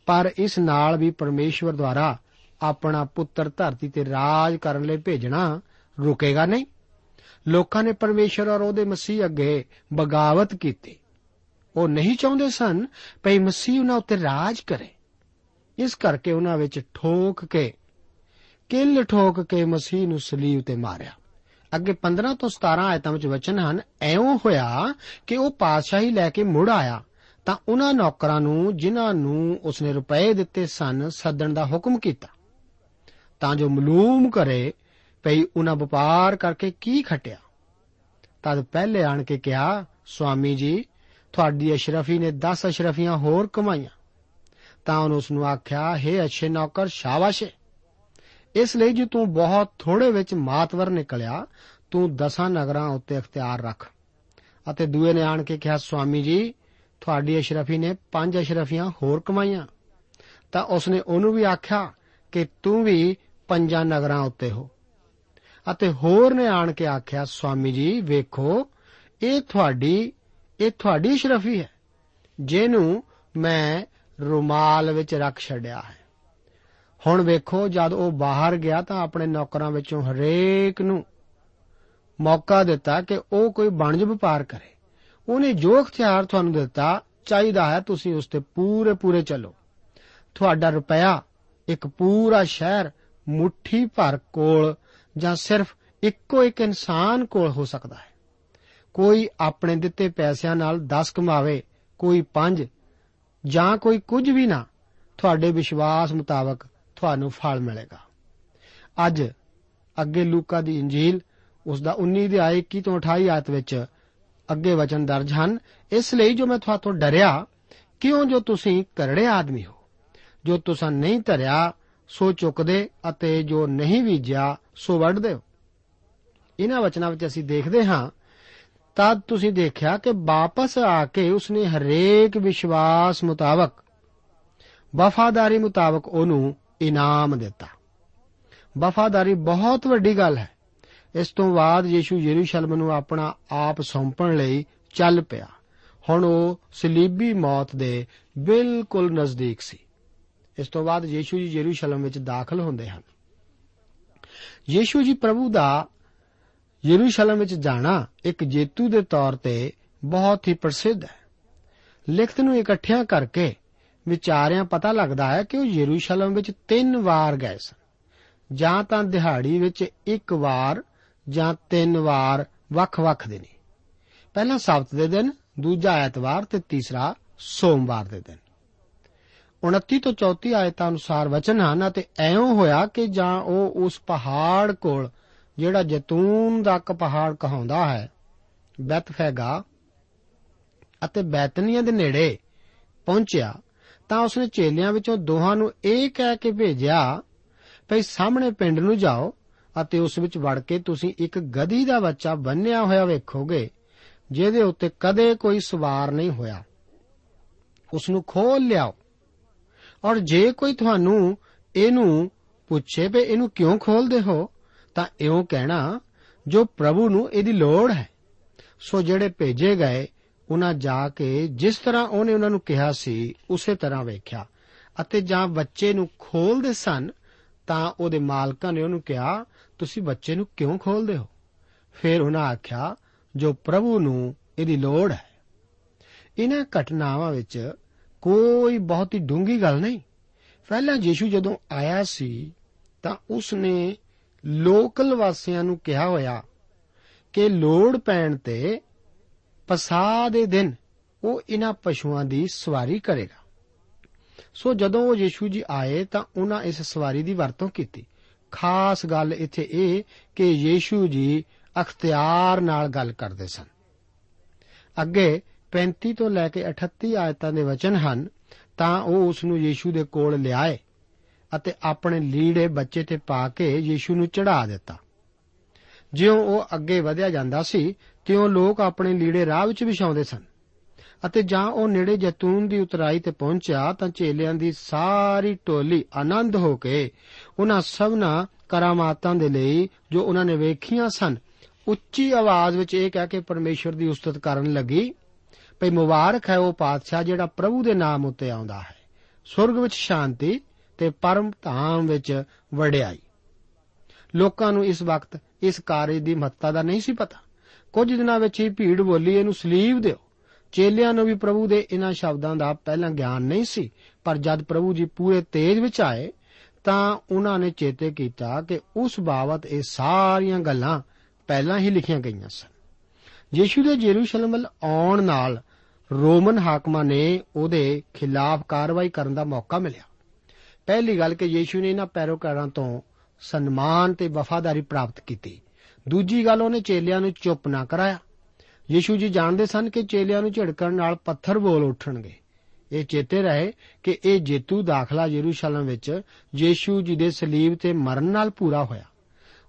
A: ਪਰ ਇਸ ਨਾਲ ਵੀ ਪਰਮੇਸ਼ਵਰ ਦੁਆਰਾ ਆਪਣਾ ਪੁੱਤਰ ਧਰਤੀ ਤੇ ਰਾਜ ਕਰਨ ਲਈ ਭੇਜਣਾ ਰੁਕੇਗਾ ਨਹੀਂ। ਲੋਕਾਂ ਨੇ ਪਰਮੇਸ਼ਰ ਔਰ ਉਹਦੇ ਮਸੀਹ ਅੱਗੇ ਬਗਾਵਤ ਕੀਤੀ। ਉਹ ਨਹੀਂ ਚਾਹੁੰਦੇ ਸਨ ਕਿ ਮਸੀਹ ਉਹਨਾਂ ਉੱਤੇ ਰਾਜ ਕਰੇ। ਇਸ ਕਰਕੇ ਉਹਨਾਂ ਵਿੱਚ ਠੋਕ ਕੇ, ਕਿੱਲ ਠੋਕ ਕੇ ਮਸੀਹ ਨੂੰ ਸਲੀਬ ਤੇ ਮਾਰਿਆ। ਅੱਗੇ 15 ਤੋਂ 17 ਆਇਤਾਂ ਵਿੱਚ ਵਚਨ ਹਨ, ਐਉਂ ਹੋਇਆ ਕਿ ਉਹ ਪਾਤਸ਼ਾਹੀ ਲੈ ਕੇ ਮੁੜ ਆਇਆ, ਤਾਂ ਉਹਨਾਂ ਨੌਕਰਾਂ ਨੂੰ, ਜਿਨ੍ਹਾਂ ਨੂੰ ਉਸਨੇ ਰੁਪਏ ਦਿੱਤੇ ਸਨ, ਸੱਦਣ ਦਾ ਹੁਕਮ ਕੀਤਾ। ਤਾਂ ਜੋ ਮਾਲੂਮ ਕਰੇ ਭਈ ਉਹਨਾਂ ਵਪਾਰ ਕਰਕੇ ਕੀ ਖਟਿਆ। ਤਦ ਪਹਿਲੇ ਆਣ ਕੇ ਕਿਹਾ, ਸੁਆਮੀ ਜੀ, ਤੁਹਾਡੀ ਅਸ਼ਰਫੀ ਨੇ 10 ਅਸ਼ਰਫੀਆਂ ਹੋਰ ਕਮਾਈਆਂ। ਤਾਂ ਉਹਨੇ ਉਸ ਨੂੰ ਆਖਿਆ हे ਅੱਛੇ ਨੌਕਰ, ਸ਼ਾਬਾਸ਼ ਏ। ਇਸ ਲਈ ਜੇ ਤੂੰ ਬਹੁਤ ਥੋੜੇ ਵਿੱਚ ਮਾਤਵਰ ਨਿਕਲਿਆ। ਤੂੰ ਦਸਾਂ ਨਗਰਾਂ ਉੱਤੇ ਅਖਤਿਆਰ ਰੱਖ। ਅਤੇ ਦੂਏ ਨੇ ਆਣ ਕੇ ਕਿਹਾ ਸੁਆਮੀ ਜੀ, ਤੁਹਾਡੀ ਅਸ਼ਰਫੀ ਨੇ ਪੰਜ ਅਸ਼ਰਫੀਆਂ ਹੋਰ ਕਮਾਈਆਂ। ਤਾਂ ਉਸਨੇ ਉਹਨੂੰ ਵੀ ਆਖਿਆ ਕਿ ਤੂੰ ਵੀ ਪੰਜਾਂ ਨਗਰਾਂ ਉੱਤੇ ਹੋ। ਅਤੇ ਹੋਰ ਨੇ ਆਣ ਕੇ ਆਖਿਆ ਸੁਆਮੀ ਜੀ, ਵੇਖੋ, ਇਹ ਤੁਹਾਡੀ ਇਹ ਤੁਹਾਡੀ ਅਸ਼ਰਫੀ ਹੈ, ਜਿਹਨੂੰ ਮੈਂ ਰੁਮਾਲ ਵਿੱਚ ਰੱਖ ਛੱਡਿਆ ਹੈ। ਹੁਣ ਵੇਖੋ, ਜਦ ਉਹ ਬਾਹਰ ਗਿਆ ਤਾਂ ਆਪਣੇ ਨੌਕਰਾਂ ਵਿੱਚੋਂ ਹਰੇਕ ਨੂੰ ਮੌਕਾ ਦਿੱਤਾ ਕਿ ਉਹ ਕੋਈ ਵਣਜ ਵਪਾਰ ਕਰੇ। ਉਹਨੇ ਜੋ ਅਖਤਿਆਰ ਤੁਹਾਨੂੰ ਦਿੱਤਾ, ਚਾਹੀਦਾ ਹੈ ਤੁਸੀਂ ਉਸ ਤੇ ਪੂਰੇ ਪੂਰੇ ਚੱਲੋ। ਤੁਹਾਡਾ ਰੁਪਇਆ ਇੱਕ ਪੂਰਾ ਸ਼ਹਿਰ ਮੁਠੀ ਭਰ ਕੋਲ ਜਾਂ ਸਿਰਫ ਇੱਕੋ ਇੱਕ ਇਨਸਾਨ ਕੋਲ ਹੋ ਸਕਦਾ ਹੈ। ਕੋਈ ਆਪਣੇ ਦਿੱਤੇ ਪੈਸਿਆਂ ਨਾਲ 10 ਕਮਾਵੇ, ਕੋਈ 5 ਜਾਂ ਕੋਈ ਕੁਝ ਵੀ ਨਾ, ਤੁਹਾਡੇ ਵਿਸ਼ਵਾਸ ਮੁਤਾਬਕ ਤੁਹਾਨੂੰ ਫਲ ਮਿਲੇਗਾ। ਅੱਜ ਅੱਗੇ ਲੂਕਾ ਦੀ ਇੰਜੀਲ ਉਸ ਦਾ 19 ਦੇ ਆਏ 21 ਤੋਂ 28 ਆਇਤ ਵਿੱਚ ਅੱਗੇ ਵਚਨ ਦਰਜ ਹਨ। ਇਸ ਲਈ ਜੋ ਮੈਂ ਤੁਹਾਤੋਂ ਡਰਿਆ, ਕਿਉਂ ਜੋ ਤੁਸੀਂ ਕਰੜੇ ਆਦਮੀ ਹੋ? ਜੋ ਤੁਸੀਂ ਨਹੀਂ ਧਰਿਆ, ਸੋ ਚੁੱਕਦੇ ਅਤੇ ਜੋ ਨਹੀਂ ਬੀਜਿਆ, ਸੋ ਵੱਢਦੇ ਹੋ। ਇਹਨਾਂ ਵਚਨਾਂ ਵਿੱਚ ਅਸੀਂ ਦੇਖਦੇ ਹਾਂ ਤਦ ਤੁਸੀਂ ਦੇਖਿਆ ਕਿ ਵਾਪਸ ਆ ਕੇ ਉਸਨੇ ਹਰੇਕ ਵਿਸ਼ਵਾਸ ਮੁਤਾਬਕ, ਵਫਾਦਾਰੀ ਮੁਤਾਬਕ ਉਹਨੂੰ ਇਨਾਮ ਦਿੱਤਾ। ਵਫਾਦਾਰੀ ਬਹੁਤ ਵੱਡੀ ਗੱਲ ਹੈ। ਇਸ ਤੋਂ ਬਾਅਦ ਯੀਸ਼ੂ ਯਰੂਸ਼ਲਮ ਨੂੰ ਆਪਣਾ ਆਪ ਸੌਂਪਣ ਲਈ ਚੱਲ ਪਿਆ। ਹੁਣ ਉਹ ਸਲੀਬੀ ਮੌਤ ਦੇ ਬਿਲਕੁਲ ਨਜ਼ਦੀਕ ਸੀ। ਇਸ ਤੋਂ ਬਾਅਦ ਯੀਸ਼ੂ ਜੀ ਯਰੂਸ਼ਲਮ ਵਿੱਚ ਦਾਖਲ ਹੁੰਦੇ ਹਨ। ਯੀਸ਼ੂ ਜੀ ਪ੍ਰਭੂ ਦਾ ਯਰੂਸ਼ਲਮ ਵਿੱਚ ਜਾਣਾ ਇੱਕ ਜੇਤੂ ਦੇ ਤੌਰ ਤੇ ਬਹੁਤ ਹੀ ਪ੍ਰਸਿੱਧ ਹੈ। ਲਿਖਤ ਨੂੰ ਇਕੱਠਿਆਂ ਕਰਕੇ ਵਿਚਾਰਿਆਂ ਪਤਾ ਲੱਗਦਾ ਹੈ ਕਿ ਉਹ ਯਰੂਸ਼ਲਮ ਵਿੱਚ ਤਿੰਨ ਵਾਰ ਗਏ ਸਨ। ਜਾਂ ਤਾਂ ਦਿਹਾੜੀ ਵਿੱਚ ਇੱਕ ਵਾਰ, ਜਾਂ ਤਿੰਨ ਵਾਰ ਵੱਖ-ਵੱਖ ਦਿਨ। ਪਹਿਲਾ ਸਬਤ ਦੇ ਦਿਨ, ਦੂਜਾ ਐਤਵਾਰ ਤੇ ਤੀਸਰਾ ਸੋਮਵਾਰ ਦੇ ਦਿਨ। 29 ਤੋਂ 34 ਆਇਤਾਂ ਅਨੁਸਾਰ ਵਚਨ ਹਨ ਅਤੇ ਐਉਂ ਹੋਇਆ ਕਿ ਜਾਂ ਉਹ ਉਸ ਪਹਾੜ ਕੋਲ, ਜਿਹੜਾ ਜੈਤੂਨ ਦਾ ਇੱਕ ਪਹਾੜ ਕਹਾਉਂਦਾ ਹੈ, ਬੈਤਫੈਗਾ ਅਤੇ ਬੈਤਨੀਆ ਦੇ ਨੇੜੇ ਪਹੁੰਚਿਆ ਤਾਂ ਉਸਨੇ ਚੇਲਿਆਂ ਵਿੱਚੋਂ ਦੋਹਾਂ ਨੂੰ ਇਹ ਕਹਿ ਕੇ ਭੇਜਿਆ, ਭਈ ਸਾਹਮਣੇ ਪਿੰਡ ਨੂੰ ਜਾਓ ਅਤੇ ਉਸ ਵਿੱਚ ਵੜ ਕੇ ਤੁਸੀਂ ਇੱਕ ਗਧੀ ਦਾ ਬੱਚਾ ਬੰਨਿਆ ਹੋਇਆ ਵੇਖੋਗੇ, ਜਿਹਦੇ ਉੱਤੇ ਕਦੇ ਕੋਈ ਸਵਾਰ ਨਹੀਂ ਹੋਇਆ। ਉਸ ਨੂੰ ਖੋਲ ਲਿਆਓ। ਔਰ ਜੇ ਕੋਈ ਤੁਹਾਨੂੰ ਇਹਨੂੰ ਪੁੱਛੇ ਵੀ ਇਹਨੂੰ ਕਿਉਂ ਖੋਲਦੇ ਹੋ, ਤਾਂ ਇਉਂ ਕਹਿਣਾ, ਜੋ ਪ੍ਰਭੂ ਨੂੰ ਇਹਦੀ ਲੋੜ ਹੈ, ਸੋ ਜਿਹੜੇ ਭੇਜੇ ਗਏ ਉਹਨਾਂ ਜਾ ਕੇ ਜਿਸ ਤਰ੍ਹਾਂ ਉਹਨੇ ਉਹਨਾਂ ਨੂੰ ਕਿਹਾ ਸੀ, ਉਸੇ ਤਰ੍ਹਾਂ ਵੇਖਿਆ। ਅਤੇ ਜਾਂ ਬੱਚੇ ਨੂੰ ਖੋਲਦੇ ਸਨ, ਤਾਂ ਉਹਦੇ ਮਾਲਕਾਂ ਨੇ ਉਹਨੂੰ ਕਿਹਾ, ਤੁਸੀਂ ਬੱਚੇ ਨੂੰ ਕਿਉਂ ਖੋਲਦੇ ਹੋ? ਫਿਰ ਉਹਨਾਂ ਆਖਿਆ, ਜੋ ਪ੍ਰਭੂ ਨੂੰ ਇਹਦੀ ਲੋੜ ਹੈ। ਇਹਨਾਂ ਘਟਨਾਵਾਂ ਵਿੱਚ ਕੋਈ ਬਹੁਤੀ ਡੂੰਗੀ ਗੱਲ ਨਹੀਂ। ਪਹਿਲਾਂ ਯੀਸ਼ੂ ਜਦੋਂ ਆਇਆ ਸੀ, ਤਾਂ ਉਸ ਨੇ ਲੋਕਲ ਵਾਸੀਆਂ ਨੂੰ ਕਿਹਾ ਹੋਇਆ ਕਿ ਲੋੜ ਪੈਣ ਤੇ ਪਸਾ ਦੇ ਦਿਨ ਉਹ ਇਹਨਾਂ ਪਸ਼ੂਆਂ ਦੀ ਸਵਾਰੀ ਕਰੇਗਾ। ਸੋ ਜਦੋਂ ਉਹ ਯੀਸ਼ੂ ਜੀ ਆਏ ਤਾਂ ਉਹਨਾਂ ਇਸ ਸਵਾਰੀ ਦੀ ਵਰਤੋਂ ਕੀਤੀ। ਖਾਸ ਗੱਲ ਇੱਥੇ ਇਹ ਕਿ ਯੀਸ਼ੂ ਜੀ ਅਖਤਿਆਰ ਨਾਲ ਗੱਲ ਕਰਦੇ ਸਨ। ਅੱਗੇ 35 ਤੋਂ ਲੈ ਕੇ 38 ਆਇਤਾਂ ਦੇ ਵਚਨ ਹਨ, ਤਾਂ ਉਹ ਉਸ ਨੂੰ ਯੀਸ਼ੂ ਦੇ ਕੋਲ ਲਿਆਏ ਅਤੇ ਆਪਣੇ ਲੀੜੇ ਬੱਚੇ ਤੇ ਪਾ ਕੇ ਯੀਸ਼ੂ ਨੂੰ ਚੜਾ ਦਿੱਤਾ। ਜਿਉਂ ਉਹ ਅੱਗੇ ਵਧਿਆ ਜਾਂਦਾ ਸੀ ਤਿਉਂ ਲੋਕ ਆਪਣੇ ਲੀੜੇ ਰਾਹ ਵਿੱਚ ਵਿਛਾਉਂਦੇ ਸਨ? ਅਤੇ ਜਾਂ ਉਹ ਨੇੜੇ ਜੈਤੂਨ ਦੀ ਉਤਰਾਈ ਤੇ ਪਹੁੰਚਿਆ ਤਾਂ ਚੇਲਿਆਂ ਦੀ ਸਾਰੀ ਟੋਲੀ ਆਨੰਦ ਹੋ ਕੇ ਉਹਨਾਂ ਸਭਨਾ ਕਰਾਮਾਤਾਂ ਦੇ ਲਈ ਜੋ ਉਹਨਾਂ ਨੇ ਵੇਖੀਆਂ ਸਨ, ਉੱਚੀ ਆਵਾਜ਼ ਵਿੱਚ ਇਹ ਕਹਿ ਕੇ ਪਰਮੇਸ਼ਵਰ ਦੀ ਉਸਤਤ ਕਰਨ ਲੱਗੀ, ਭਈ ਮੁਬਾਰਕ ਹੈ ਉਹ ਪਾਤਸ਼ਾਹ ਜਿਹੜਾ ਪ੍ਰਭੂ ਦੇ ਨਾਮ ਉੱਤੇ ਆਉਂਦਾ ਹੈ। ਸੁਰਗ ਵਿੱਚ ਸ਼ਾਂਤੀ ਤੇ ਪਰਮ ਧਾਮ ਵਿੱਚ ਵਡਿਆਈ। ਲੋਕਾਂ ਨੂੰ ਇਸ ਵਕਤ ਇਸ ਕਾਰਜ ਦੀ ਮਹੱਤਤਾ ਦਾ ਨਹੀਂ ਸੀ ਪਤਾ। ਕੁਝ ਦਿਨਾਂ ਵਿੱਚ ਹੀ ਭੀੜ ਬੋਲੀ ਇਹਨੂੰ ਸਲੀਬ ਦਿਓ। ਚੇਲਿਆਂ ਨੂੰ ਵੀ ਪ੍ਰਭੂ ਦੇ ਇਹਨਾਂ ਸ਼ਬਦਾਂ ਦਾ ਪਹਿਲਾਂ ਗਿਆਨ ਨਹੀਂ ਸੀ, ਪਰ ਜਦ ਪ੍ਰਭੂ ਜੀ ਪੂਰੇ ਤੇਜ ਵਿੱਚ ਆਏ, ਤਾਂ ਉਹਨਾਂ ਨੇ ਚੇਤੇ ਕੀਤਾ ਕਿ ਉਸ ਬਾਬਤ ਇਹ ਸਾਰੀਆਂ ਗੱਲਾਂ ਪਹਿਲਾਂ ਹੀ ਲਿਖੀਆਂ ਗਈਆਂ ਸਨ। ਯੀਸ਼ੂ ਦੇ ਜੇਰੂਸ਼ਲਮ ਵੱਲ ਆਉਣ ਨਾਲ ਰੋਮਨ ਹਾਕਮਾਂ ਨੇ ਉਹਦੇ ਖਿਲਾਫ ਕਾਰਵਾਈ ਕਰਨ ਦਾ ਮੌਕਾ ਮਿਲਿਆ। ਪਹਿਲੀ ਗੱਲ ਕਿ ਯੀਸ਼ੂ ਨੇ ਇਹਨਾਂ ਪੈਰੋਕਾਰਾਂ ਤੋਂ ਸਨਮਾਨ ਤੇ ਵਫਾਦਾਰੀ ਪ੍ਰਾਪਤ ਕੀਤੀ। ਦੂਜੀ ਗੱਲ ਉਹਨੇ ਚੇਲਿਆਂ ਨੂੰ ਚੁੱਪ ਨਾ ਕਰਾਇਆ। ਯੀਸ਼ੂ ਜੀ ਜਾਣਦੇ ਸਨ ਕਿ ਚੇਲਿਆਂ ਨੂੰ ਝਿੜਕਣ ਨਾਲ ਪੱਥਰ ਬੋਲ ਉੱਠਣਗੇ। ਇਹ ਚੇਤੇ ਰਹੇ ਕਿ ਇਹ ਜੇਤੂ ਦਾਖਲਾ ਯਰੂਸ਼ਲਮ ਵਿੱਚ ਯੀਸ਼ੂ ਜੀ ਦੇ ਸਲੀਬ ਤੇ ਮਰਨ ਨਾਲ ਪੂਰਾ ਹੋਇਆ।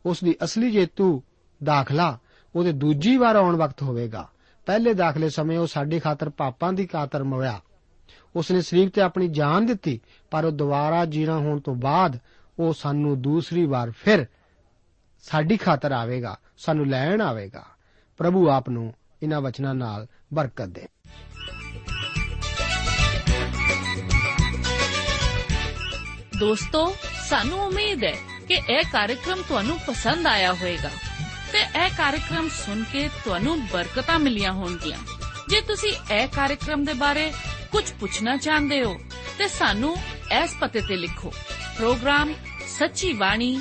A: ਉਸ ਦੀ ਅਸਲੀ ਜੇਤੂ ਦਾਖਲਾ ਉਹਦੇ ਦੂਜੀ ਵਾਰ ਆਉਣ ਵਕਤ ਹੋਵੇਗਾ। ਪਹਿਲੇ ਦਾਖਲੇ ਸਮੇਂ ਉਹ ਸਾਡੇ ਖਾਤਰ ਪਾਪਾਂ ਦੀ ਕਾਤਰ ਮੋਇਆ ਉਸ ਨੇ ਸਰੀਰ ਤੇ ਆਪਣੀ ਜਾਨ ਦਿੱਤੀ, ਪਰ ਉਹ ਦੁਬਾਰਾ ਜੀਣਾ ਹੋਣ ਤੋਂ ਬਾਅਦ ਉਹ ਸਾਨੂੰ ਦੂਸਰੀ ਵਾਰ ਫਿਰ ਸਾਡੀ ਖਾਤਰ ਆਵੇਗਾ, ਸਾਨੂੰ ਲੈਣ ਆਵੇਗਾ। ਪ੍ਰਭੂ ਆਪ ਨੂੰ ਇਹਨਾਂ ਵਚਨਾਂ ਨਾਲ ਬਰਕਤ ਦੇ।
B: ਦੋਸਤੋ, ਸਾਨੂੰ ਉਮੀਦ ਹੈ ਕਿ ਇਹ ਕਾਰਜਕ੍ਰਮ ਤੁਹਾਨੂੰ ਪਸੰਦ ਆਇਆ ਹੋਵੇਗਾ ਤੇ ਇਹ ਕਾਰਜਕ੍ਰਮ ਸੁਣ ਕੇ ਤੁਹਾਨੂੰ ਬਰਕਤਾਂ ਮਿਲੀਆਂ ਹੋਣਗੀਆਂ। ਜੇ ਤੁਸੀਂ ਇਹ ਕਾਰਜਕ੍ਰਮ ਦੇ ਬਾਰੇ ਕੁਝ ਪੁੱਛਣਾ ਚਾਹੁੰਦੇ ਹੋ, ਤੇ ਸਾਨੂੰ ਇਸ ਪਤੇ ਤੇ ਲਿਖੋ। ਪ੍ਰੋਗਰਾਮ ਸੱਚੀ ਬਾਣੀ